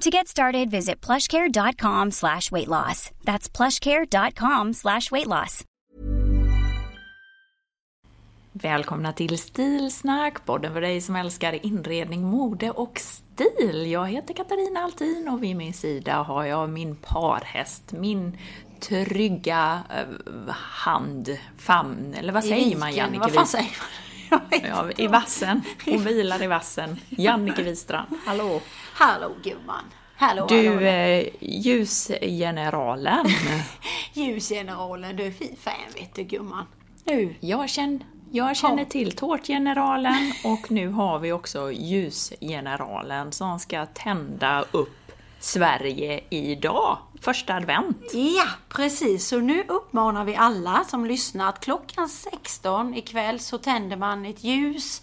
To get started, visit plushcare.com slash weight loss. That's plushcare.com slash weight loss. Välkomna till Stilsnack, podden för dig som älskar inredning, mode och stil. Jag heter Katarina Altin och vid min sida har jag min parhäst, min trygga eh, hand, famn, eller vad säger man Jannike? Vad fan säger man? Ja, I vassen. Hon vilar i vassen. Jannike Wistrand, hallå! Hallå gumman! Hallå, Du, hallå. eh, ljusgeneralen. Ljusgeneralen, du är fy fan vet du gumman. Nu. Jag känner, jag känner till Tårtgeneralen och nu har vi också Ljusgeneralen som ska tända upp Sverige idag, första advent. Ja, precis. Så nu uppmanar vi alla som lyssnar att klockan 16 ikväll så tänder man ett ljus,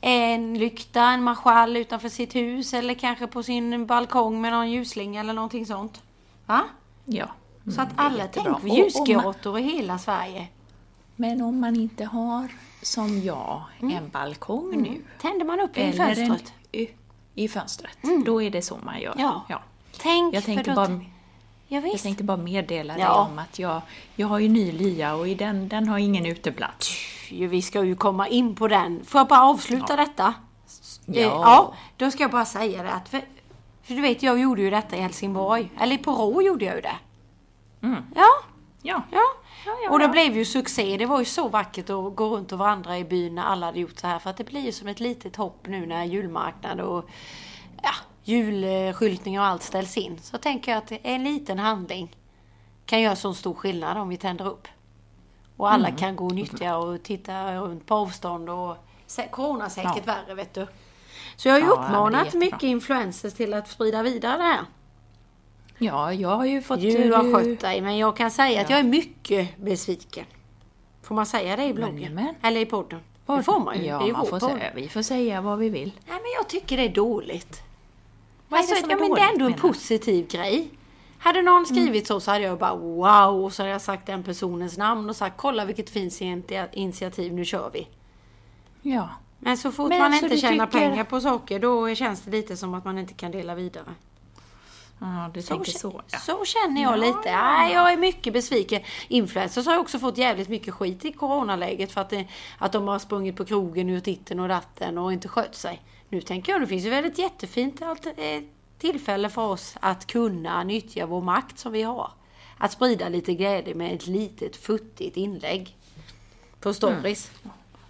en lykta, en marschall utanför sitt hus eller kanske på sin balkong med någon ljusslinga eller någonting sånt. Va? Ja. Så att mm, alla tänker på ljusgator i hela Sverige. Men om man inte har, som jag, en balkong nu, Tänder man upp i fönstret. en, i, fönstret, då är det så man gör. Ja. Tänk Jag tänkte, bara, Ja, jag tänkte bara meddela dig Ja. om att jag, jag har ju ny lya och i den, den har ingen uteplats. vi ska ju komma in på den. Får jag bara avsluta detta? Eh, Ja. ja. Då ska jag bara säga det att, för, för du vet jag gjorde ju detta i Helsingborg. Eller på Rå gjorde jag ju det. Mm. Ja, Ja. ja. Ja, och det ja. blev ju succé. Det var ju så vackert att gå runt och vandra i byn när alla hade gjort så här. För att det blir ju som ett litet hopp nu när julmarknad och ja, julskyltning och allt ställs in. Så tänker jag att en liten handling kan göra så stor skillnad om vi tänder upp. Och alla Mm. kan gå och nyttja och titta runt på avstånd och sä- coronasäkert värre vet du. Så jag har ju Ja, ja, uppmanat mycket influencers till att sprida vidare det här. Ja, jag har ju fått... Du har du- skött dig men jag kan säga att jag är mycket besviken. Får man säga det i bloggen? Jajamän. Eller i podden? Det får man ju. Ja, det är man får podd. säga, vi får säga vad vi vill. Nej men jag tycker det är dåligt. Vad är Alltså, det som ja, är men det är dåligt, ändå en menar positiv grej. Hade någon skrivit så så hade jag bara wow och så hade jag sagt den personens namn och sagt kolla vilket fint initi- initiativ, nu kör vi. Ja. Men så fort Men man så inte tjänar tycker- pengar på saker då känns det lite som att man inte kan dela vidare. Ja, du tänker så, ja. så känner jag Ja, lite. ja, jag är mycket besviken. Influencers har också fått jävligt mycket skit i coronaläget för att, det, att de har sprungit på krogen ur titten och datten och inte skött sig. Nu tänker jag, det finns ju väl ett jättefint eh, tillfälle för oss att kunna nyttja vår makt som vi har. Att sprida lite glädje med ett litet futtigt inlägg. På stories.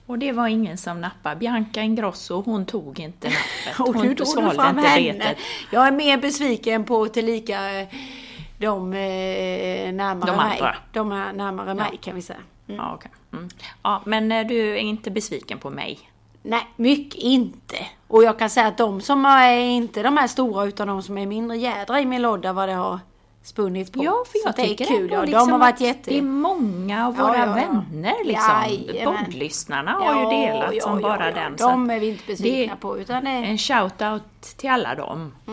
Och det var ingen som nappade. Bianca Ingrosso, hon tog inte nappet. Och Hon nu drog du svalde fram inte henne. betet. Jag är mer besviken på tillika eh, de eh, närmare De mig. De är närmare mig kan vi säga. Ja, okej. mm. ja, men eh, du är inte besviken på mig? Nej, mycket inte. Och jag kan säga att de som är inte de här stora utan de som är mindre jädra i min lodda vad det har spunnit på. Ja, för Så jag det är tycker kul. ändå Ja, liksom de har varit jätte... Det är många av Ja, våra ja, ja. vänner liksom. Jajamän. Poddlyssnarna har ju delat Ja, som ja, bara ja, ja. den. De är vi inte besvikna det- på utan det. En shout-out till alla dem. Ja.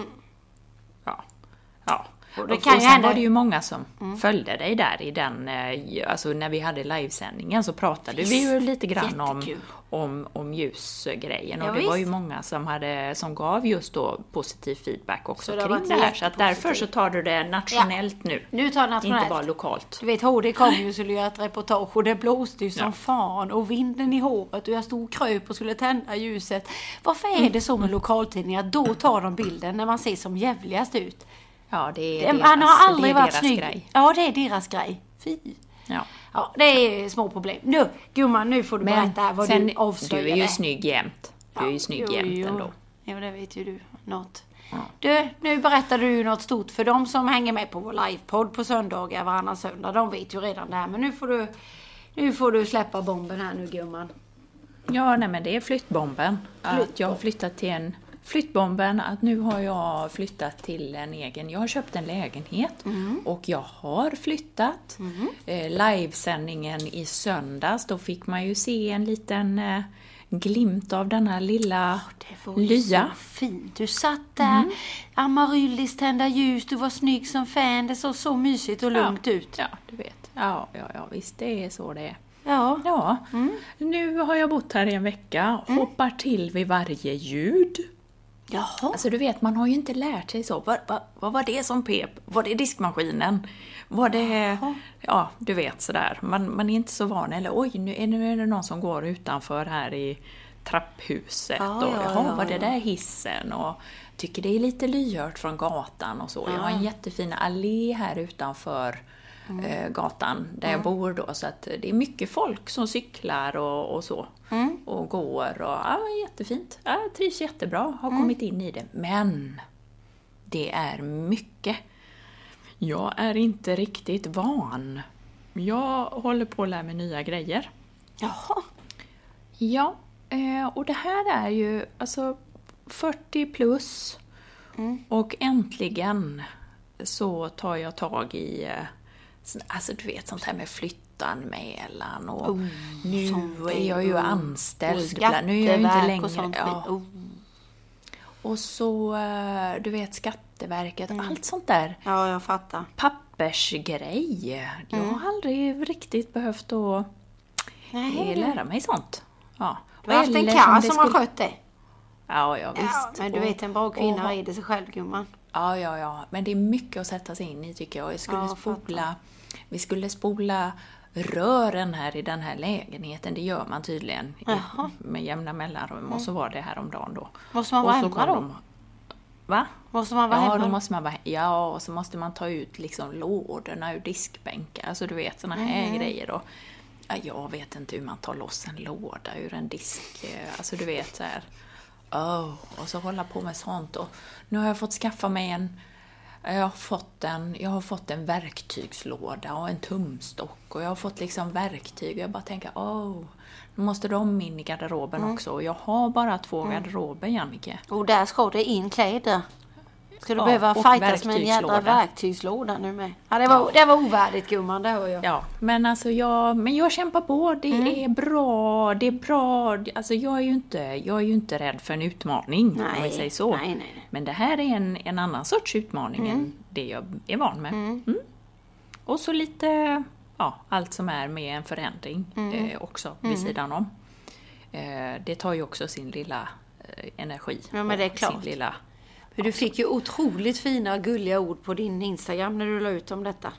Ja. Och Och, det och kan ju sen hända- var det ju många som följde dig där i den, eh, alltså när vi hade livesändningen så pratade vi ju lite grann om, Jättekul. om, om ljusgrejen och Ja, det var ju visst. många som, hade, som gav just då positiv feedback också Så det kring det här. Så att därför så tar du det nationellt nu. Nu tar det nationellt. Inte bara lokalt. Du vet HD kom ju och skulle göra ett reportage och det blåste ju som Ja. fan och vinden i håret och jag stod och kröp och skulle tända ljuset. Varför är Mm. det så med lokaltidningar? Då tar de bilden när man ser som jävligast ut. Ja, det är deras, Man har aldrig varit snygg. grej. Ja, det är deras grej. Fy. Ja. Ja, det är små problem. Nu, gumman, nu får du Men berätta vad sen, du avslöjade. du är ju snygg jämt. Du är ju snygg jo, jämt jo. ändå. Ja, det vet ju du. Något. Du, nu berättar du ju något stort för de som hänger med på vår livepodd på söndagar varannan söndag. De vet ju redan det här. Men nu får du, nu får du släppa bomben här nu gumman. Ja, nej men det är flyttbomben. Att jag har flyttat till en Flyttbomben, att nu har jag flyttat till en egen, jag har köpt en lägenhet och jag har flyttat. Eh, livesändningen i söndags, då fick man ju se en liten eh, glimt av denna lilla Det var lya. Mm. så fint. Du satt där, Amaryllis tända ljus, du var snygg som fan. Det såg så mysigt och lugnt ut. Ja, du vet. Ja, ja, ja, visst det är så det är. Ja. Ja, Mm. nu har jag bott här i en vecka, hoppar till vid varje ljud. Jaha. Alltså du vet, man har ju inte lärt sig så. Vad, vad, vad var det som pep? Var det diskmaskinen? Var det... Ja, du vet sådär. Man, man är inte så van. Eller oj, nu är, nu är det någon som går utanför här i trapphuset. Ja, och, ja, jaha, ja, var det där hissen? Och tycker det är lite lyhört från gatan och så. Jag har en jättefin allé här utanför Mm. eh, gatan där jag bor då. Så att det är mycket folk som cyklar och, och så. Mm. Och går och ja, jättefint. Ja, jag trivs jättebra, har Mm. kommit in i det. Men det är mycket. Jag är inte riktigt van. Jag håller på att lära mig nya grejer. Jaha. Ja, eh, och det här är ju alltså 40 plus och äntligen så tar jag tag i, eh, alltså du vet sånt här med flyttanmälan och nu sånt är jag ju oh. anställd. Bland- nu är jag inte längre... och sånt. ja. Oh. Och så, eh, du vet Skatteverket, Mm. allt sånt där Ja, jag fattar. pappersgrej. Jag har aldrig riktigt behövt att Nej, eh, lära mig sånt. Ja. Du har haft en karl som har skulle- skött det. Ja, ja visst. Ja, men du vet, en bra kvinna och- rider sig själv, gumman. Ja, ja, ja. Men det är mycket att sätta sig in i tycker jag. jag skulle Ja, spola, vi skulle spola rören här i den här lägenheten. Det gör man tydligen Jaha. med jämna mellanrum. Och så var det häromdagen då. Måste man vara hemma då? de- Va? Måste man vara ja, hemma? då måste man vara, ja, och så måste man ta ut liksom lådorna ur diskbänkar. Alltså du vet såna här Mm. grejer. Och, ja, jag vet inte hur man tar loss en låda ur en disk. Alltså du vet så här. Oh, och så hålla på med sånt. Och nu har jag fått skaffa mig en jag har, fått en, jag har fått en verktygslåda och en tumstock och jag har fått liksom verktyg och jag bara tänker oh, nu måste de in i garderoben Mm. också. Och jag har bara två garderober, Jannike. Och där ska det in kläder. Ska du Ja, behöva fightas med en jädra verktygslåda. nu med? Ja, det var, det var ovärdigt gumman, det hör jag. Ja, men alltså jag, men jag kämpar på. Det Mm. är bra, det är bra. Alltså jag är ju inte, jag är ju inte rädd för en utmaning, om Nej, vi säger så. nej, nej. Men det här är en, en annan sorts utmaning än det jag är van med. Mm. Och så lite, ja, allt som är med en förändring Mm. eh, också vid sidan om. Eh, det tar ju också sin lilla eh, energi. Ja, men det är klart. Sin lilla, Du fick ju otroligt fina gulliga ord på din Instagram när du la ut om detta.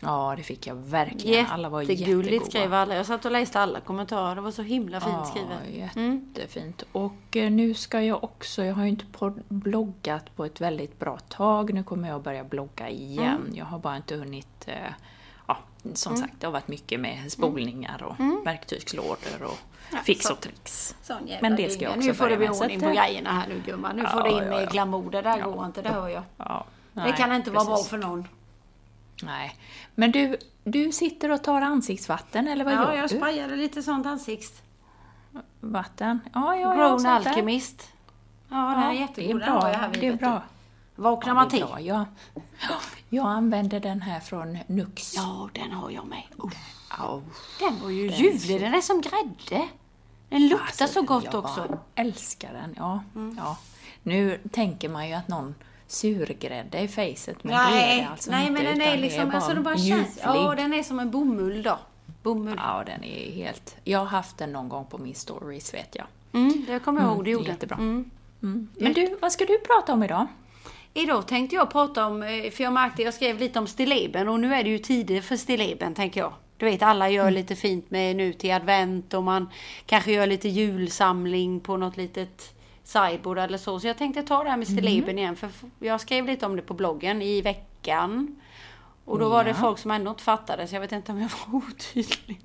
ja, det fick jag verkligen. Alla var Jättegulligt jättegoda. skrev alla. Jag satt och läste alla kommentarer. Det var så himla fint skrivet. Mm. Ja, jättefint. Och eh, nu ska jag också, jag har ju inte bloggat på ett väldigt bra tag. Nu kommer jag att börja blogga igen. Mm. Jag har bara inte hunnit, eh, ja, som sagt, det har varit mycket med spolningar och verktygslådor och fix så- och tricks. Jävla Men det ska jag också Nu får det börja bli ordning på grejerna här nu gumman. Nu får Ja, det in ja, med ja. glamour. Det där Ja. går inte, det hör jag. Ja, det nej, kan inte vara bra precis. för någon. Nej. Men du, du sitter och tar ansiktsvatten, eller vad Ja, gör jag du? sprayade lite sånt ansikts. Vatten? Ja, ja, ja. Grown. Alchemist. Ja, den är Ja, jättegod. Det är jag bra. Det är du. bra. Vaknar man det är till? Jag, jag använder den här från Nux. Ja, den har jag med. Oh, den var ju ljuvlig. Den är som grädde. Den luktar Alltså, så gott jag också. bara älskar den, ja, ja. Nu tänker man ju att någon surgrädde i facet, men det är nej, det alltså nej inte. men den är det liksom, bara alltså den bara känns, ljuvlig. ja den är som en bomull då. Bomull. Ja, den är helt... Jag har haft den någon gång på min stories, vet jag. Mm, det kommer jag ihåg, det Mm, gjorde. jättebra. Mm. Mm. Men du, vad ska du prata om idag? Idag tänkte jag prata om, eh, för jag märkte, jag skrev lite om stilleben och nu är det ju tider för stilleben tänker jag. Du vet alla gör Mm. lite fint med nu till advent och man kanske gör lite julsamling på något litet sideboard eller så. Så jag tänkte ta det här med Mm. stilleben igen för jag skrev lite om det på bloggen i veckan. Och då var det folk som ändå inte fattade, så jag vet inte om jag var otydlig.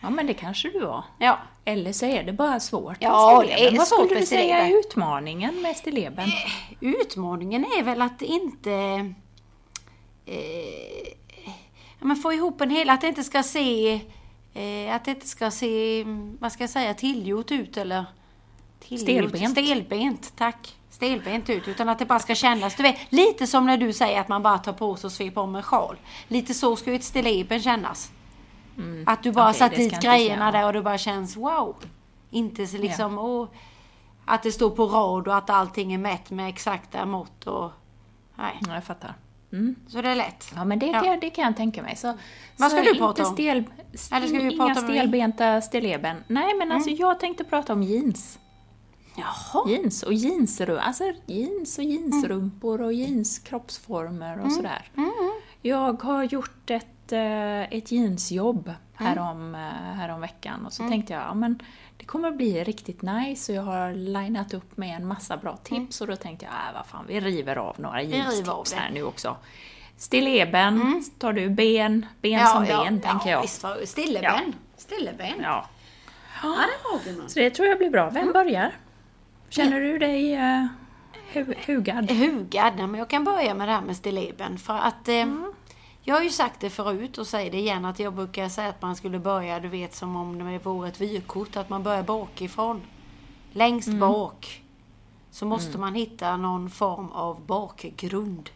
Ja, men det kanske du var. Ja, Eller så är det bara svårt Ja, med stilleben. Vad skulle du säga är utmaningen med stilleben? utmaningen är väl att inte... Eh, ja, men få ihop en hel... Att det inte ska se... Eh, att det inte ska se, vad ska jag säga, tillgjort ut eller... Tillgjort, Stelbent. Stelbent, tack. Stelbent ut, utan att det bara ska kännas, du vet, lite som när du säger att man bara tar på sig och sveper om en sjal. Lite så ska ju ett stilleben kännas. Att du bara Mm. Okej, satt dit grejerna där och det bara känns wow. Inte så liksom, åh, att det står på rad och att allting är mätt med exakta mått och... Nej, Ja, jag fattar. Mm. så det är lätt. Ja, men det, Ja. det, det kan jag tänka mig. Så, Vad så ska du inte prata om? Stel, Eller ska vi inga prata om- stelbenta stilleben. Nej, men alltså jag tänkte prata om jeans. Jaha. Jeans och jeansrum, alltså jeans och jeansrumpor och jeans kroppsformer och sådär. Jag har gjort ett, eh, ett jeansjobb härom, eh, härom veckan och så tänkte jag, ja men det kommer bli riktigt nice och jag har linat upp med en massa bra tips och då tänkte jag, äh, vad fan, vi river av några jeanstips här nu också. Stilleben, tar du ben, ben som ben, tänker jag. Visst, stilleben. Stilleben. Ja. Ja. det Gudmund. Så det tror jag blir bra. Vem börjar? Känner du dig uh, hu hugad? Hugad, nej, men jag kan börja med det här med stilleben för att eh, jag har ju sagt det förut och säger det igen att jag brukar säga att man skulle börja, du vet som om det vore ett vykort, att man börjar bakifrån. Längst bak. Så måste man hitta någon form av bakgrund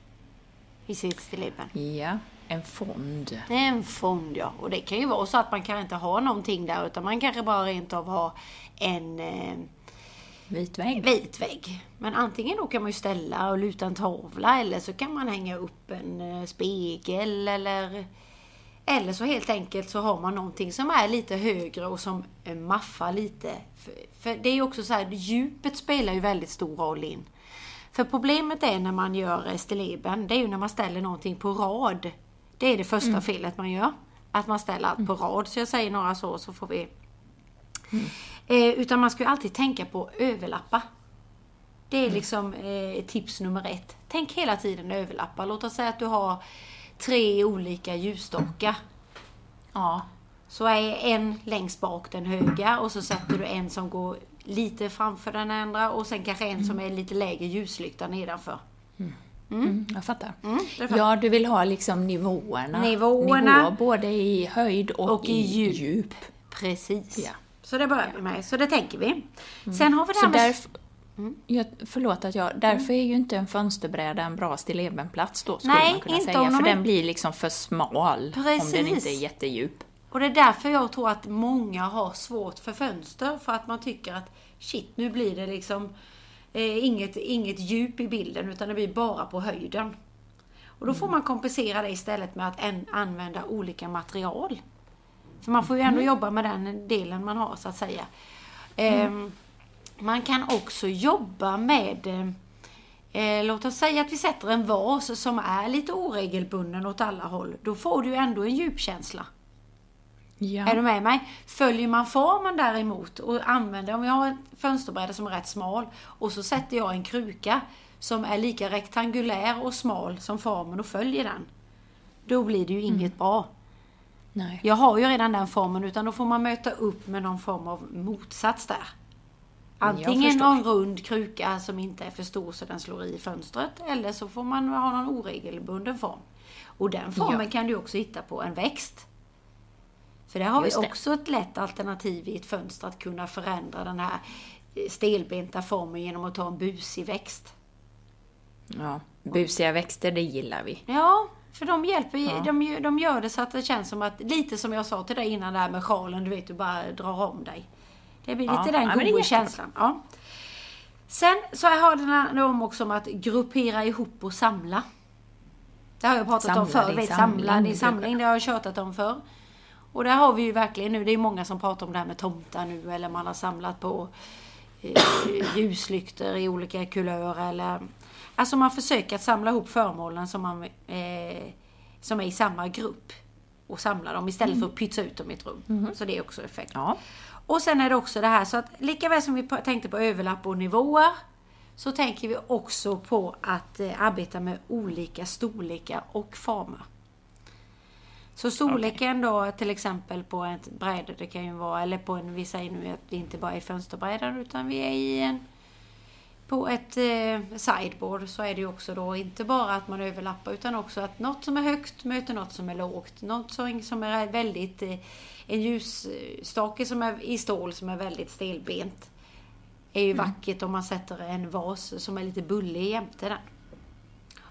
i sitt stilleben. Ja, en fond. En fond ja. Och det kan ju vara så att man kan inte ha någonting där utan man kanske bara rent av ha en eh, Vit vägg. vit vägg. Men antingen då kan man ju ställa och luta en tavla eller så kan man hänga upp en eh, spegel eller eller så helt enkelt så har man någonting som är lite högre och som eh, maffar lite. För, för det är ju också så här, djupet spelar ju väldigt stor roll in. För problemet är när man gör stilleben, det är ju när man ställer någonting på rad. Det är det första felet man gör. Att man ställer allt på rad. Så jag säger några så, så får vi... Eh, utan man ska ju alltid tänka på överlappa. Det är liksom eh, tips nummer ett. Tänk hela tiden överlappa. Låt oss säga att du har tre olika ljusstakar. Ja. Så är en längst bak den höga och så sätter du en som går lite framför den andra och sen kanske en som är lite lägre ljuslykta nedanför. Mm, jag fattar. det fattar. Ja, du vill ha liksom nivåerna. Nivåerna. Nivå, både i höjd och, Och i djup. djup. Precis. Ja. Så det börjar vi med. Så det tänker vi. Sen har vi det Så här med... därför, jag, förlåt att jag... Därför är ju inte en fönsterbräda en bra stillebenplats då, skulle Nej, man kunna inte säga. om För den blir liksom för smal om Precis. den inte är jättedjup. Och det är därför jag tror att många har svårt för fönster. För att man tycker att shit, nu blir det liksom eh, inget, inget djup i bilden utan det blir bara på höjden. Och då får man kompensera det istället med att en, använda olika material. För man får ju ändå jobba med den delen man har så att säga. Ehm, man kan också jobba med eh, Eh, låt oss säga att vi sätter en vas som är lite oregelbunden åt alla håll. Då får du ju ändå en djupkänsla. Ja. Är du med mig? Följer man formen däremot och använder, om jag har en fönsterbräda som är rätt smal och så sätter jag en kruka som är lika rektangulär och smal som formen och följer den. Då blir det ju inget bra. Nej. Jag har ju redan den formen utan då får man möta upp med någon form av motsats där. Antingen någon rund kruka som inte är för stor så den slår i fönstret eller så får man ha någon oregelbunden form. Och den formen Ja. kan du också hitta på en växt. För där har Just vi det. också ett lätt alternativ i ett fönster att kunna förändra den här eh, stelbenta formen genom att ta en busig växt. Ja. Busiga växter, det gillar vi. Ja, för de hjälper, Ja. de, gör- de gör det så att det känns som att, lite som jag sa till dig innan där med sjalen, du vet, du bara drar om dig. Det blir Ja. lite den Ja, det är goda jättebra. känslan. Ja. Sen så har den om också om att gruppera ihop och samla. Det har jag pratat om Samla förr. din Vet, samling, samla din brukar- samling, det har jag tjatat om förr. Och där har vi ju verkligen nu, det är många som pratar om det här med tomtar nu, eller man har samlat på eh, ljuslyktor i olika kulörer eller... Alltså man försöker att samla ihop föremålen som, man, eh, som är i samma grupp. Och samla dem istället för att pytsa ut dem i ett rum. Så det är också effekt. Ja. Och sen är det också det här så att lika väl som vi tänkte på överlapp och nivåer så tänker vi också på att eh, arbeta med olika storlekar och former. Så storleken då till exempel på ett bräde, det kan ju vara, eller på en, vi säger nu att vi inte bara är fönsterbrädan utan vi är i en på ett eh, sideboard så är det ju också då inte bara att man överlappar utan också att något som är högt möter något som är lågt. Något som, är väldigt, eh, en ljusstake som är i stål som är väldigt stelbent. Är ju mm. vackert om man sätter en vas som är lite bullig jämte den.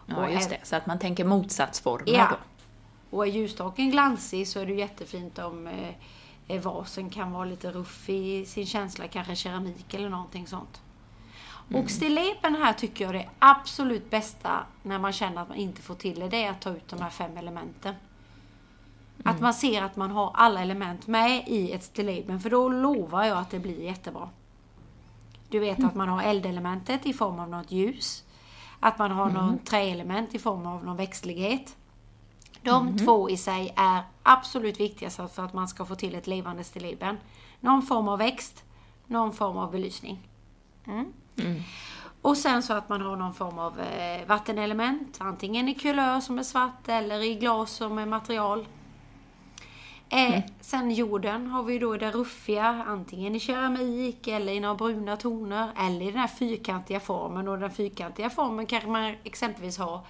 Ja, just det. Så att man tänker motsatsformer ja. då. Och är ljusstaken glansig så är det jättefint om eh, vasen kan vara lite ruff i sin känsla, kanske keramik eller någonting sånt. Mm. Och stilleben här tycker jag är det absolut bästa när man känner att man inte får till det, det är att ta ut de här fem elementen. Mm. Att man ser att man har alla element med i ett stilleben, för då lovar jag att det blir jättebra. Du vet mm. att man har eldelementet i form av något ljus. Att man har mm. någon träelement i form av någon växtlighet. De mm. två i sig är absolut viktigast för att man ska få till ett levande stilleben. Någon form av växt, någon form av belysning. Mm. Mm. Och sen så att man har någon form av eh, vattenelement, antingen i kulör som är svart eller i glas som är material. Eh, mm. Sen jorden har vi då det ruffiga, antingen i keramik eller i några bruna toner eller i den här fyrkantiga formen. Och den fyrkantiga formen kanske man exempelvis har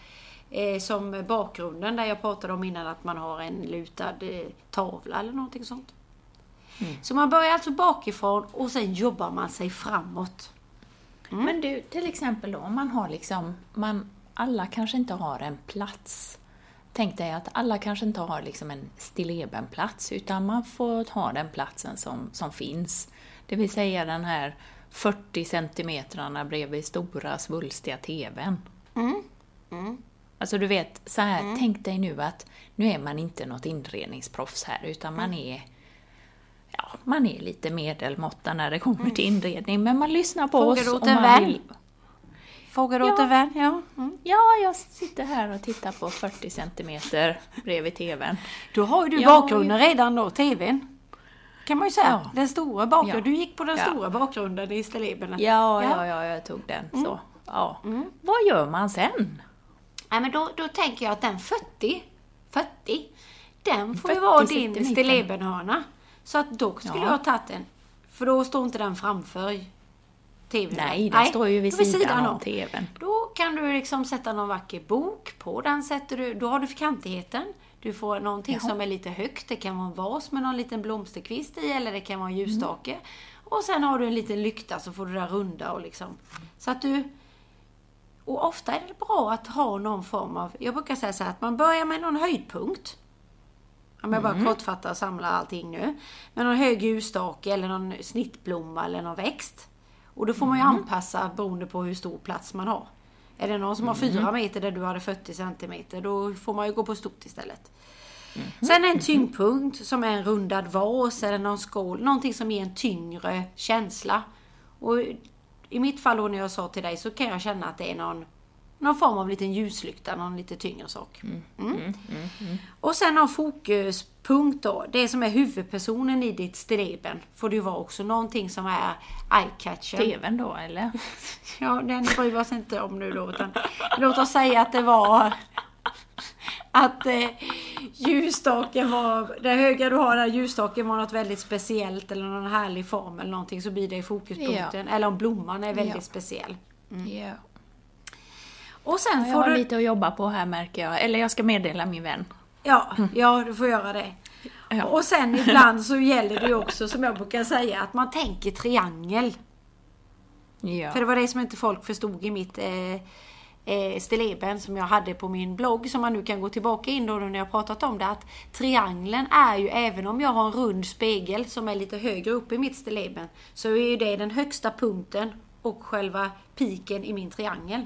eh, som bakgrunden där jag pratade om innan att man har en lutad eh, tavla eller någonting sånt. Mm. Så man börjar alltså bakifrån och sen jobbar man sig framåt. Mm. Men du, till exempel då, om man har liksom, man, alla kanske inte har en plats. Tänk dig att alla kanske inte har liksom en stillebenplats, utan man får ta den platsen som, som finns. Det vill säga den här 40 centimetrarna bredvid stora svulstiga TVn. Mm. Mm. Alltså du vet, så här, mm. tänk dig nu att nu är man inte något inredningsproffs här, utan man mm. är ja, man är lite medelmåtta när det kommer mm. till inredning, men man lyssnar på Frågar oss. Frågar åt en vän? Vill... Frågar du ja. åt en vän? Ja. Mm. ja, jag sitter här och tittar på 40 centimeter bredvid TVn. Då har ju du ja, bakgrunden redan då, TVn. Kan man ju säga. Ja. Den stora bakgrunden. Du gick på den stora bakgrunden i stilleberna. Ja, ja, ja, jag tog den. Mm. Så. Ja. Mm. Vad gör man sen? Ja, men då, då tänker jag att den 40, 40, den får ju vara din stillebenhörna. Så att då skulle ja. jag ha tagit den. För då står inte den framför TVn. Nej, den Nej, står ju vid sidan, sidan av TVn. Då kan du liksom sätta någon vacker bok på den. Sätter du, då har du kantigheten. Du får någonting Jaha. som är lite högt. Det kan vara en vas med någon liten blomsterkvist i eller det kan vara en ljusstake. Mm. Och sen har du en liten lykta så får du det runda och liksom. Så att du... Och ofta är det bra att ha någon form av... Jag brukar säga så här att man börjar med någon höjdpunkt. Om jag bara mm. kortfattar och samlar allting nu. Med någon hög ljusstake eller någon snittblomma eller någon växt. Och då får man ju mm. anpassa beroende på hur stor plats man har. Är det någon som har 4 mm. meter där du hade 40 centimeter, då får man ju gå på stort istället. Mm. Sen en tyngdpunkt som är en rundad vas eller någon skål. Någonting som ger en tyngre känsla. Och i mitt fall då när jag sa till dig så kan jag känna att det är någon någon form av liten ljuslykta, någon lite tyngre sak. Mm. Mm. Mm, mm, mm. Och sen någon fokuspunkt då, det som är huvudpersonen i ditt stilleben får det ju vara också någonting som är eye-catcher. TVn då eller? ja, den bryr vi oss inte om nu då, utan låt oss säga att det var att eh, ljusstaken var, det höga du har där ljusstaken var något väldigt speciellt eller någon härlig form eller någonting så blir det fokuspunkten. Ja. Eller om blomman är väldigt ja. speciell. Mm. Ja. Och sen ja, jag får har du... lite att jobba på här märker jag. Eller jag ska meddela min vän. Ja, mm. ja du får göra det. Ja. Och sen ibland så gäller det ju också, som jag brukar säga, att man tänker triangel. Ja. För det var det som inte folk förstod i mitt eh, eh, stilleben som jag hade på min blogg, som man nu kan gå tillbaka in då när jag pratat om det, att triangeln är ju, även om jag har en rund spegel som är lite högre upp i mitt stilleben, så är ju det den högsta punkten och själva piken i min triangel.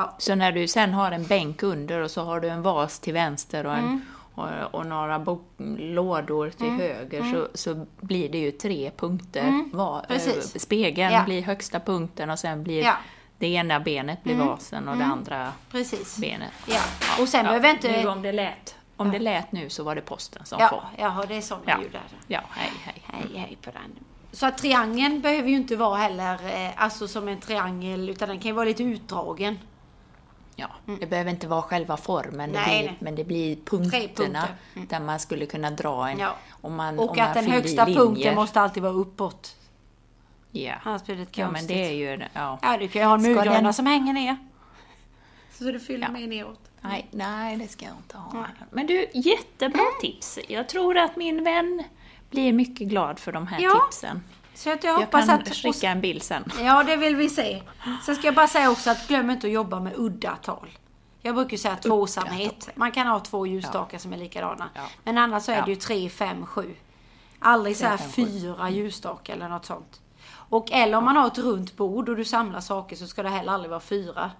Ja. Så när du sen har en bänk under och så har du en vas till vänster och, en, Mm. och, och några lådor till höger så, så blir det ju tre punkter. Mm. Precis. eh, spegeln Ja. blir högsta punkten och sen blir Ja. det ena benet blir vasen och det andra Precis. benet. Ja. Och sen behöver inte... Nu om det lät, om det lät nu så var det posten som Ja, kom. jaha, det är sådana Ja. ljud där. Ja, hej hej. Hej, hej på den. Så att triangeln behöver ju inte vara heller eh, alltså som en triangel utan den kan ju vara lite utdragen. Ja, det behöver inte vara själva formen, det Mm. Nej, blir, nej. men det blir punkterna punkter. Mm. där man skulle kunna dra en. Ja. Om man, Och om man att den fyller i högsta linjer. punkten måste alltid vara uppåt. Ja. Annars blir det lite ja, men konstigt. det är ju... Ja. Ja, du kan ju ha en murgröna den- som hänger ner. Så du fyller Ja. med neråt. Nej, nej, det ska jag inte ha. Men du, jättebra tips. Jag tror att min vän blir mycket glad för de här Ja, tipsen. Så att jag Jag hoppas kan att... skicka en bild sen. Ja, det vill vi se. Sen ska jag bara säga också att glöm inte att jobba med udda tal. Jag brukar säga tvåsamhet. Man kan ha två ljusstakar som är likadana. Ja. Men annars så är Ja. det ju tre, fem, sju. Aldrig så här fyra ljusstakar eller något sånt. Och eller om man har ett runt bord och du samlar saker så ska det heller aldrig vara fyra.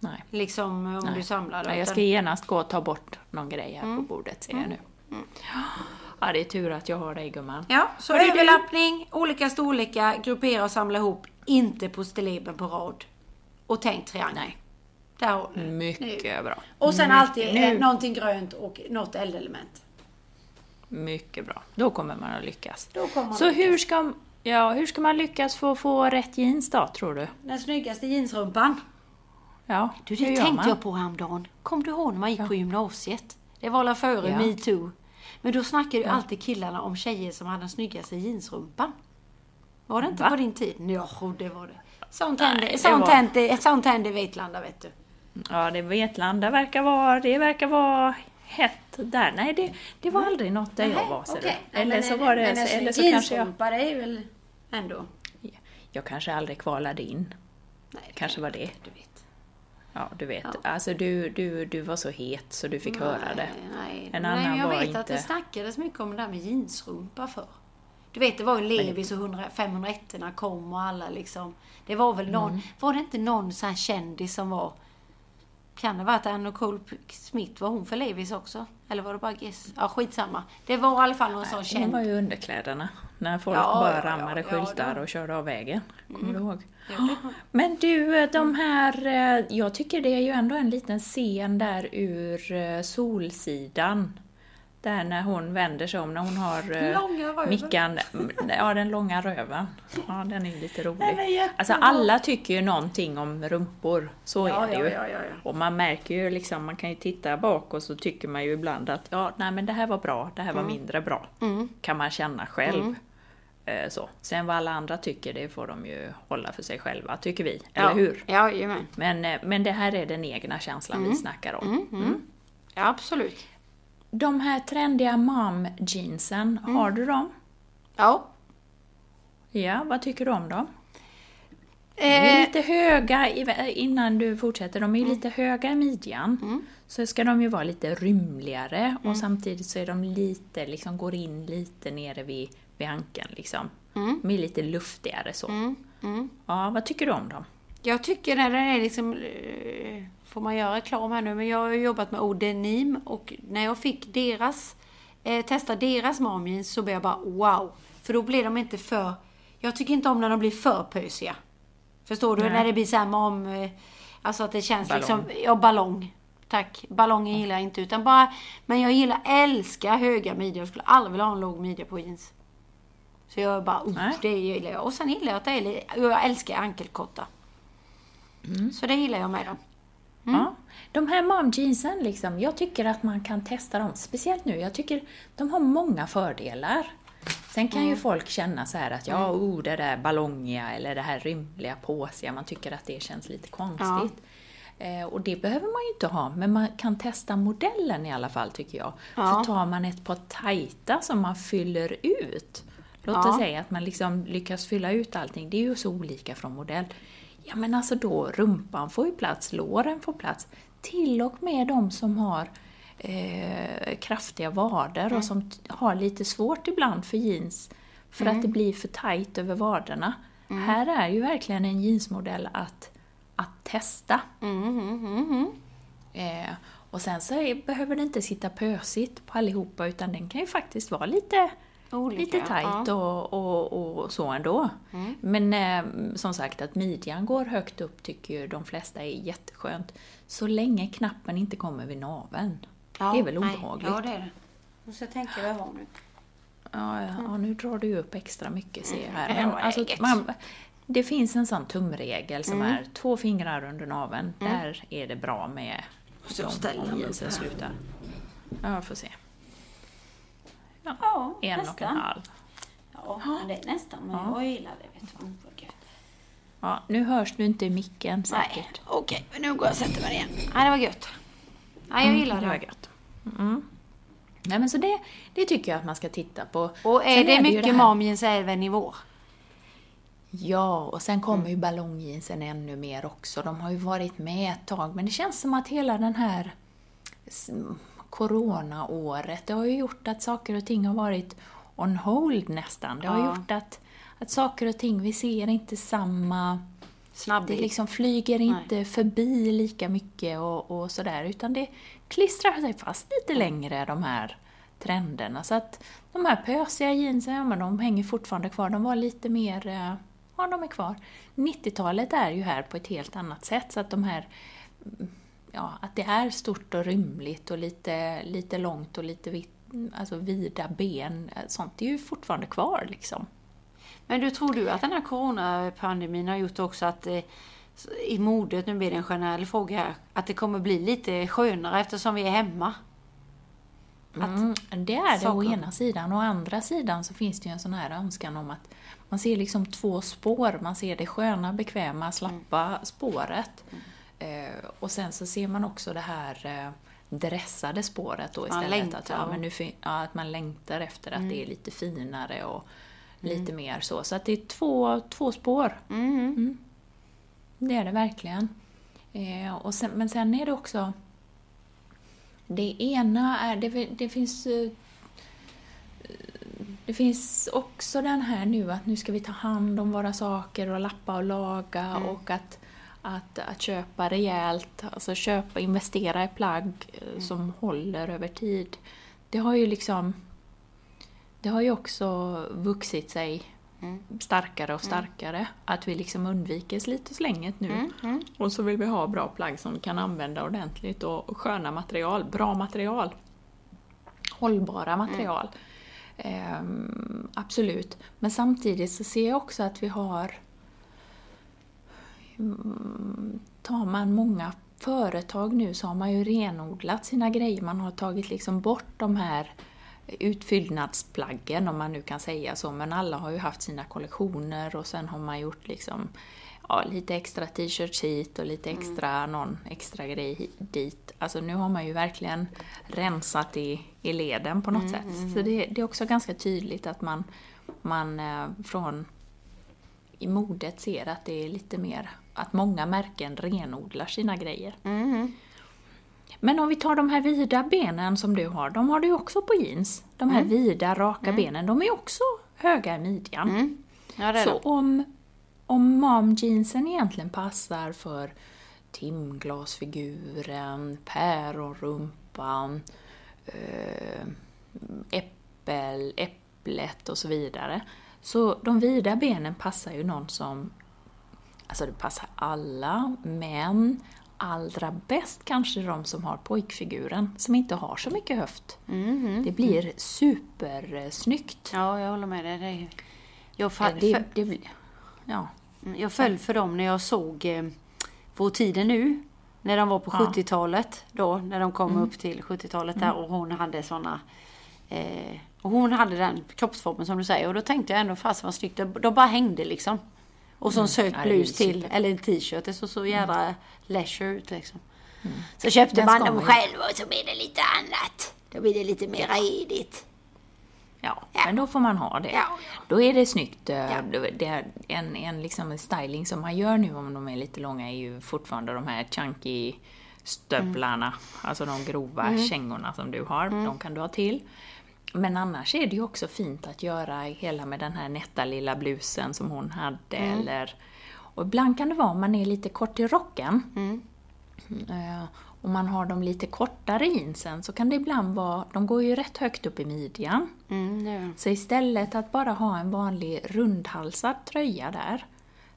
Nej. Liksom om Nej. du samlar. Nej, jag ska genast gå och ta bort någon grej här Mm. på bordet, ser jag nu. Ja, det är tur att jag har dig gumman. Ja, så överlappning, olika storlekar, gruppera och samla ihop. Inte på stilleben på rad. Och tänk triangel. Nej. Där har du. Mycket bra. Och sen Mycket- alltid nu- eh, någonting grönt och något eldelement. Mycket bra. Då kommer man att lyckas. Då kommer man Så att hur ska, ja, hur ska man lyckas få, få rätt jeans då, tror du? Den snyggaste jeansrumpan. Ja, Du, det tänkte man? jag på häromdagen. Kom du ihåg när man gick på gymnasiet? Det var alla före Ja. metoo. Men då snackade ju alltid killarna om tjejer som hade den snyggaste jeansrumpan. Var det inte Va? på din tid? Ja, det var det. Sånt Nej, hände, det sånt var- hände, sånt hände i Vetlanda, vet du. Ja, det Vetlanda verkar vara, det verkar vara hett där. Nej, det, det var aldrig något där jag var. Ja, Eller så var det, men en eller så kanske jag, är väl ändå... jag kanske aldrig kvalade in. Nej, Kanske var det. Ja, du vet. Ja. Alltså du, du, du var så het så du fick höra det. Nej, En nej, annan men jag var vet inte... att det snackades mycket om det där med jeansrumpa förr. Du vet, det var ju Levis och 100 501 kom och alla liksom. Det var väl någon, Mm. var det inte någon sån här kändis som var kan det vara att Anna Cole Smith, var hon för Levis också? Eller var det bara Guess? Ja, skitsamma. Det var i alla fall någon sån Hon känd. var ju underkläderna. När folk Ja, bara ja, rammade ja, skyltar och körde av vägen. Kommer du ihåg? Men du, de här... eh, Jag tycker det är ju ändå en liten scen där ur eh, Solsidan. Där när hon vänder sig om, när hon har eh, Långa. Mickan, ja den långa röven. Ja, den är lite rolig. Alltså alla tycker ju någonting om rumpor, så Ja, är det ju. ja, ja. Och man märker ju liksom, man kan ju titta bak och så tycker man ju ibland att ja, nej men det här var bra, det här Mm. var mindre bra. Kan man känna själv. Eh, Så. Sen vad alla andra tycker, det får de ju hålla för sig själva, tycker vi. Eller ja. hur? Ja, jajamän. Men, eh, men det här är den egna känslan vi snackar om. Mm. Ja, absolut. De här trendiga mom-jeansen, Mm. har du dem? Ja. Ja, vad tycker du om dem? De Eh, är lite höga, innan du fortsätter, de är Mm. lite höga i midjan. Så ska de ju vara lite rymligare Mm. och samtidigt så är de lite, liksom går in lite nere vid, vid ankeln liksom. De är lite luftigare så. Mm. Ja, vad tycker du om dem? Jag tycker när den är liksom... eh, Får man göra reklam här nu? Men jag har jobbat med Odenim och när jag fick deras eh, testar deras momjeans så blir jag bara wow. För då blir de inte för... Jag tycker inte om när de blir för pösiga. Förstår du? Nej. När det blir såhär mom... eh, Alltså att det känns Ballong. liksom... Ja, ballong. Tack. Ballongen gillar jag inte utan bara... Men jag gillar, älskar höga midjor. Jag skulle aldrig vilja ha en låg midja på jeans. Så jag bara, oh, det gillar jag. Och sen gillar jag att det är lite... Jag älskar ankelkorta. Mm. Så det gillar jag med dem. Ja. De här mom jeansen, liksom, jag tycker att man kan testa dem, speciellt nu. Jag tycker de har många fördelar. Sen kan ju folk känna så här att ja, oh, det där ballongiga eller det här rymliga, påsiga, man tycker att det känns lite konstigt. Eh, och det behöver man ju inte ha, men man kan testa modellen i alla fall tycker jag. Ja. För tar man ett par tajta som man fyller ut, låt Ja. oss säga att man liksom lyckas fylla ut allting, det är ju så olika från modell. Ja men alltså då, rumpan får ju plats, låren får plats. Till och med de som har eh, kraftiga vader och som har lite svårt ibland för jeans för att det blir för tajt över vaderna. Här är ju verkligen en jeansmodell att, att testa. Eh, och sen så behöver det inte sitta pösigt på allihopa utan den kan ju faktiskt vara lite, Olika, lite tajt och, och, och så ändå. Men eh, som sagt att midjan går högt upp tycker ju de flesta är jätteskönt. Så länge knappen inte kommer vid naveln. Ja, det är väl nej. obehagligt? Ja, det är det. Nu ska jag tänka vad jag har nu. Ja, ja, ja, nu drar du upp extra mycket ser jag här. Mm, Men, alltså, man, det finns en sån tumregel som Mm. är två fingrar under naveln. Där är det bra med Så jag de ställer jeansen här. slutar. Ja, jag får se. Ja, Ja, en och en nästan. halv. Ja, men det är nästan. Men Ja. jag gillar det. Vet du. Ja, nu hörs du inte i micken Nej, säkert. okej. men nu går jag och sätter mig igen. Nej, det var gött. Nej, jag gillar det var det. gött. Mm. Nej, men så det, det tycker jag att man ska titta på. Och är Sen det ju mycket momjeans även i vår? Ja, och sen kommer Mm. ju ballongjeansen ännu mer också. De har ju varit med ett tag, men det känns som att hela den här coronaåret, det har ju gjort att saker och ting har varit on hold nästan. Det har Ja. gjort att, att saker och ting, vi ser inte samma... Det Snabbhet. liksom flyger inte förbi lika mycket och, och sådär, utan det klistrar sig fast lite längre, de här trenderna. Så att de här pösiga jeansen, ja men de hänger fortfarande kvar. De var lite mer, eh, ja de är kvar. 90-talet är ju här på ett helt annat sätt, så att de här, mm, ja att det är stort och rymligt och lite, lite långt och lite vitt, alltså vida ben, sånt är ju fortfarande kvar liksom. Men du, tror du att den här coronapandemin har gjort också att eh, i modet, nu blir det en generell fråga här, att det kommer bli lite skönare eftersom vi är hemma? Mm, det är det å ena sidan. Å andra sidan så finns det ju en sån här önskan om att man ser liksom två spår. Man ser det sköna, bekväma, slappa spåret. Eh, och sen så ser man också det här eh, dressade spåret då istället. längtar att, ja, men nu, ja, att man längtar efter att det är lite finare och lite mer så. Så att det är två, två spår. Mm. Det är det verkligen. Eh, och sen, men sen är det också det ena är, det, det finns eh, det finns också den här nu att nu ska vi ta hand om våra saker och lappa och laga och att, att, att köpa rejält, alltså köpa, investera i plagg eh, som håller över tid. Det har ju liksom det har ju också vuxit sig starkare och starkare. Att vi liksom undviker slit och slänget nu. Och så vill vi ha bra plagg som vi kan använda ordentligt och sköna material, bra material. Hållbara material. Ehm, absolut. Men samtidigt så ser jag också att vi har Mm, tar man många företag nu så har man ju renodlat sina grejer. Man har tagit liksom bort de här utfyllnadsplaggen om man nu kan säga så. Men alla har ju haft sina kollektioner och sen har man gjort liksom ja, lite extra t-shirts hit och lite extra, någon extra grej dit. Alltså nu har man ju verkligen rensat i, i leden på något sätt. Så det, det är också ganska tydligt att man, man eh, från i modet ser att det är lite mer, att många märken renodlar sina grejer. Men om vi tar de här vida benen som du har, de har du också på jeans. De här vida, raka benen, de är också höga i midjan. Ja, det är Så det. om, om mom-jeansen egentligen passar för timglasfiguren, päronrumpan, eh, äppel, äpplet och så vidare. Så de vida benen passar ju någon som, alltså det passar alla, men allra bäst kanske de som har pojkfiguren, som inte har så mycket höft. Mhm. Det blir supersnyggt. Ja, jag håller med dig. Det, jag, fa- Det, för- det blir, ja. jag föll för dem när jag såg eh, Vår tiden nu. När de var på Ja. 70-talet då, när de kom upp till 70-talet där och hon hade såna eh, och hon hade den kroppsformen som du säger och då tänkte jag ändå fast vad snyggt, de bara hängde liksom. Och så en söt Ja, det är blus till, eller en t-shirt, det såg så jädra leisure ut liksom. Så köpte man dem själv och så blir det lite annat. Då blir det lite mer edigt. Ja, men då får man ha det. Ja. Då är det snyggt. eh, Ja. Det är en, en liksom styling som man gör nu om de är lite långa är ju fortfarande de här chunky stövlarna, Mm. alltså de grova kängorna som du har. De kan du ha till. Men annars är det ju också fint att göra hela med den här nätta lilla blusen som hon hade. Mm. Eller, och ibland kan det vara om man är lite kort i rocken. Mm. Eh, och man har dem lite kortare jeansen så kan det ibland vara, de går ju rätt högt upp i midjan. Mm. Så istället att bara ha en vanlig rundhalsad tröja där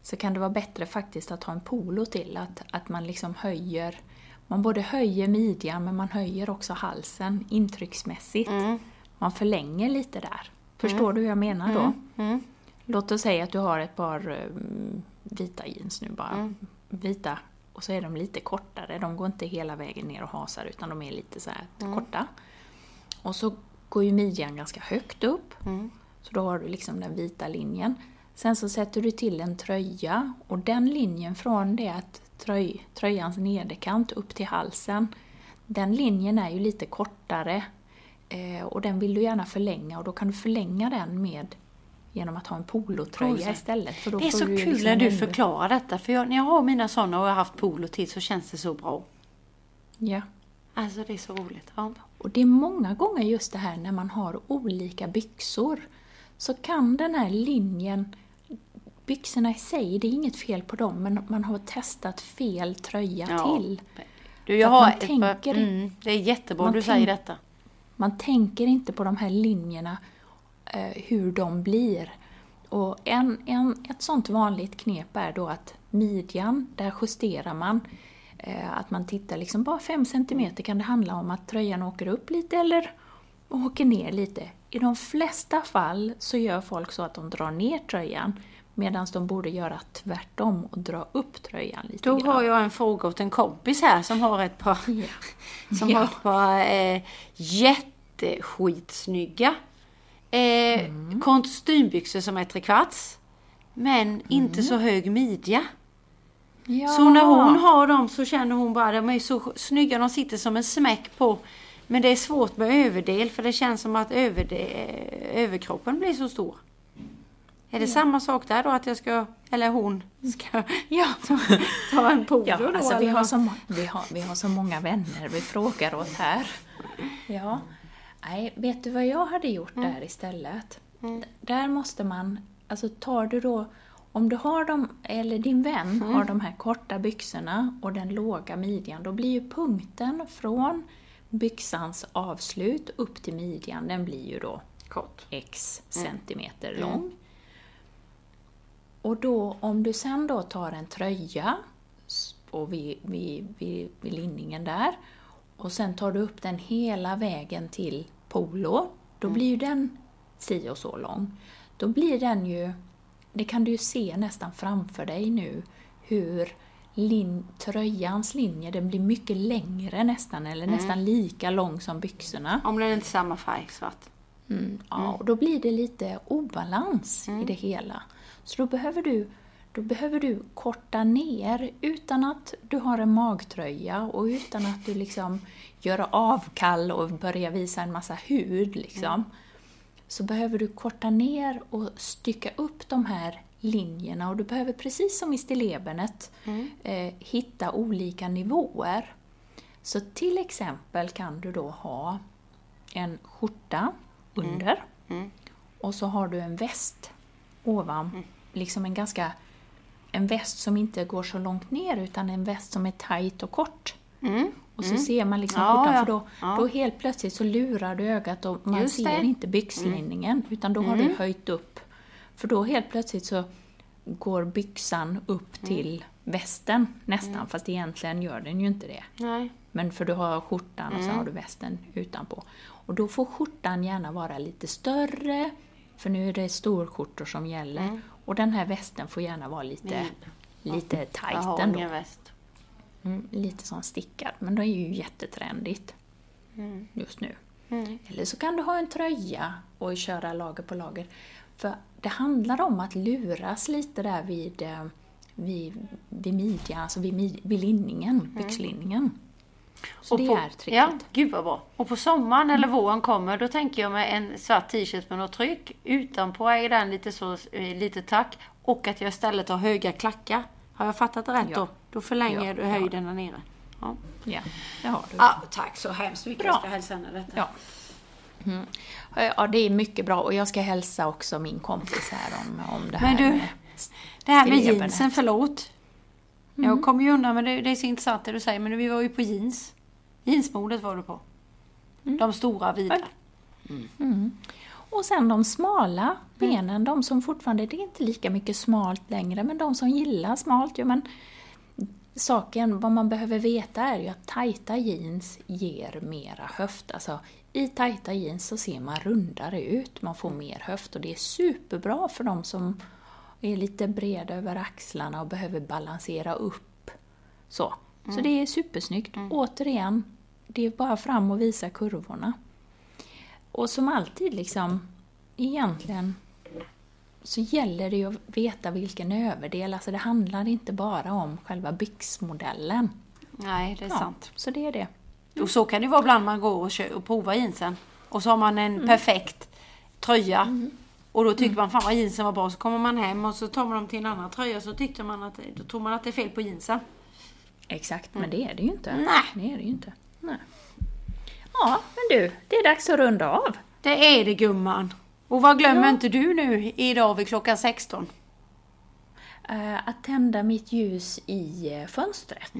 så kan det vara bättre faktiskt att ha en polo till. Att, att man liksom höjer, man både höjer midjan men man höjer också halsen intrycksmässigt. Man förlänger lite där. Förstår du hur jag menar då? Låt oss säga att du har ett par um, vita jeans nu bara. Vita. Och så är de lite kortare. De går inte hela vägen ner och hasar utan de är lite så korta. Och så går ju midjan ganska högt upp. Så då har du liksom den vita linjen. Sen så sätter du till en tröja och den linjen från det att tröj, tröjans nederkant upp till halsen, den linjen är ju lite kortare och den vill du gärna förlänga och då kan du förlänga den med genom att ha en polotröja Polo. istället. För då Det är så kul liksom när du förklarar detta. För jag, när jag har mina sådana och jag har haft polo till så känns det så bra. Ja. Alltså det är så roligt. Ja. Och det är många gånger just det här när man har olika byxor så kan den här linjen, byxorna i sig, det är inget fel på dem, men man har testat fel tröja Ja. till. Du, jag har man ett tänker- mm, Det är jättebra man du säger detta. Man tänker inte på de här linjerna, eh, hur de blir. Och en, en, ett sånt vanligt knep är då att midjan, där justerar man. Eh, att man tittar liksom bara 5 cm kan det handla om att tröjan åker upp lite eller åker ner lite. I de flesta fall så gör folk så att de drar ner tröjan medan de borde göra tvärtom och dra upp tröjan lite Då grann. har jag en fråga åt en kompis här som har ett par, som Ja. har ett par eh, jätteskitsnygga eh, Mm. kostymbyxor som är trekvarts. Men inte så hög midja. Ja. Så när hon har dem så känner hon bara, de är så snygga, de sitter som en smäck på. Men det är svårt med överdel för det känns som att överde, överkroppen blir så stor. Är det samma sak där då att jag ska, eller hon ska Ja. ta en polo Ja, då? alltså vi har, så, vi, har, vi har så många vänner vi frågar åt här. Ja. Nej, vet du vad jag hade gjort där istället? D- Där måste man, alltså tar du då, om du har dem, eller din vän har de här korta byxorna och den låga midjan, då blir ju punkten från byxans avslut upp till midjan, den blir ju då Kort. x centimeter lång. Och då, om du sen då tar en tröja och vid, vid, vid, vid linningen där och sen tar du upp den hela vägen till polo, då blir ju den si och så lång. Då blir den ju, det kan du ju se nästan framför dig nu, hur lin, tröjans linje, den blir mycket längre nästan, eller nästan lika lång som byxorna. Om den inte är samma färg, svart. Mm, ja, och då blir det lite obalans i det hela. Så då behöver, du, då behöver du korta ner utan att du har en magtröja och utan att du liksom gör avkall och börjar visa en massa hud. Liksom. Så behöver du korta ner och stycka upp de här linjerna och du behöver precis som i stillebenet eh, hitta olika nivåer. Så till exempel kan du då ha en skjorta under och så har du en väst ovan. Liksom en ganska en väst som inte går så långt ner utan en väst som är tajt och kort. Och så ser man liksom Ja, skjortan, ja. för då, Ja. då helt plötsligt så lurar du ögat och man Just ser det. Mm. inte byxlinningen, utan då har du höjt upp. För då helt plötsligt så går byxan upp Mm. till västen nästan, fast egentligen gör den ju inte det. Nej. Men för du har skjortan och Mm. så har du västen utanpå. Och då får skjortan gärna vara lite större, för nu är det storskjortor som gäller. Mm. Och den här västen får gärna vara lite, lite Jag tajt har ändå. ingen väst. Mm, lite som stickad, men det är ju jättetrendigt Mm. just nu. Eller så kan du ha en tröja och köra lager på lager. För det handlar om att luras lite där vid, eh, vid, vid midjan, alltså vid, vid linningen, byxlinningen. Så det Mm. på, är tricket. Ja, gud vad bra. Och på sommaren eller våren kommer, då tänker jag mig en svart t-shirt med något tryck. Utanpå är den lite så, eh, lite tack. Och att jag istället har höga klackar. Har jag fattat det rätt Ja. då? Då förlänger Ja, du ja. höjden där nere. Ja. Ja, det har du. Ah, tack så hemskt mycket. Bra. Jag ska hälsa henne detta. Ja. Mm. Ja, det är mycket bra och jag ska hälsa också min kompis här om, om det här Men du, Det här med jeansen, förlåt. Mm. Jag kommer ju undan, men det, det är så intressant det du säger. Men vi var ju på jeans. Jeansmodet var du på. Mm. De stora, vida. Och sen de smala benen, de som fortfarande, det är inte lika mycket smalt längre, men de som gillar smalt, ja men saken, vad man behöver veta är ju att tajta jeans ger mera höft. Alltså i tajta jeans så ser man rundare ut, man får mer höft och det är superbra för de som är lite breda över axlarna och behöver balansera upp. Så, så det är supersnyggt. Återigen, det är bara fram och visa kurvorna. Och som alltid liksom, egentligen så gäller det ju att veta vilken överdel, alltså det handlar inte bara om själva byxmodellen. Nej, det är Ja, sant. så det är det. Och så kan det vara ibland man går och, och provar jeansen. Och så har man Mm. en perfekt tröja. Och då tycker man fan vad jeansen var bra. Så kommer man hem och så tar man dem till en annan tröja. Så tyckte man att, då tror man att det är fel på jeansen. Exakt, men det är det ju inte. Nej. Det är det ju inte. Nej. Ja, men du, det är dags att runda av. Det är det gumman. Och vad glömmer Ja. inte du nu idag vid klockan 16? Eh, att tända mitt ljus i eh, fönstret.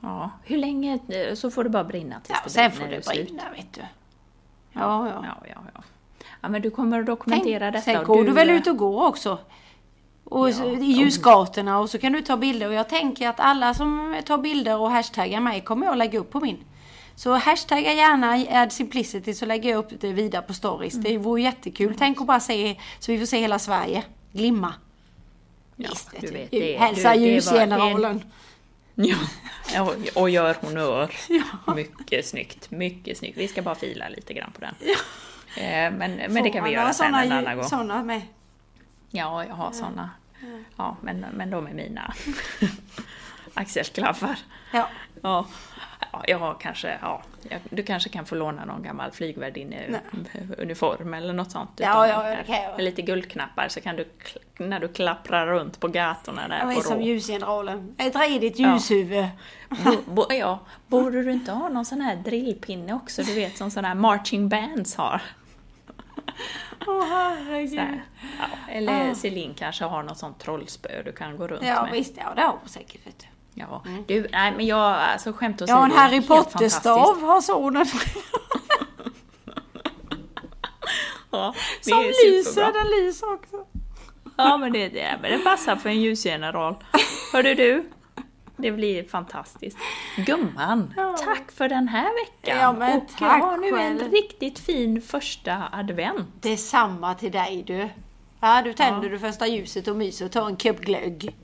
Ja, hur länge eh, så får det bara brinna tills Ja, det sen brinner får det brinna vet du. Ja, ja. Ja, ja, ja. Ja, men du kommer att dokumentera Tänk, detta. sen går du, väl eh, ut och går också. Och Ja. i ljusgatorna och så kan du ta bilder. Och jag tänker att alla som tar bilder och hashtaggar mig kommer jag att lägga upp på min. Så hashtagga gärna Add Simplicity så lägger jag upp det vidare på stories. Det vore jättekul. Tänk att bara se, så vi får se hela Sverige glimma. Ja, Visst, du vet du. det- Hälsa du- ljusgeneralen. Ja, och- och gör honör. Mycket snyggt, mycket snyggt. Vi ska bara fila lite grann på den. Eh, Men, men det kan vi göra sen en annan gång. Sådana med. Ja, jag har såna. Ja, men, men de är mina axelklaffar. Ja. Ja, ja, jag har kanske, ja, du kanske kan få låna någon gammal flygvärdinneuniform eller något sånt. Ja, ja, de det kan jag. Med lite guldknappar så kan du, när du klapprar runt på gatorna där Jag är på som ljusgeneralen. Ett redigt ljushuvud. Bo, bo, ja, borde du inte ha någon sån här drillpinne också, du vet som sådana här marching bands har? Åh Så herregud. Ja, eller Celine kanske har något sånt trollspö du kan gå runt Ja med. visst, ja det har hon säkert vet du. Ja. Du, nej men jag, alltså skämt åsido. Ja, en Harry Potter-stav har sonen. Ja, Som lyser, den lyser också. Ja, men det, det, men det passar för en ljusgeneral. Hörde du? Det blir fantastiskt. Gumman, tack för den här veckan. Ja, men och tack ha nu en själv. riktigt fin första advent. Detsamma till dig du. Ja, du tänder du första ljuset och myser och tar en kopp glögg.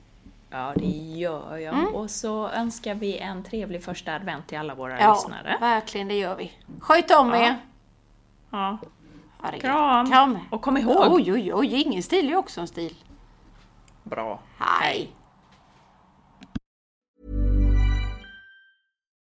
Ja, det gör jag. Mm. Och så önskar vi en trevlig första advent till alla våra Ja, lyssnare. verkligen det gör vi. Sköt om er. Ja. Ha det gött. Kram. Kram. Och kom ihåg. Oj, oj, oj, ingen stil är också en stil. Bra. Hej.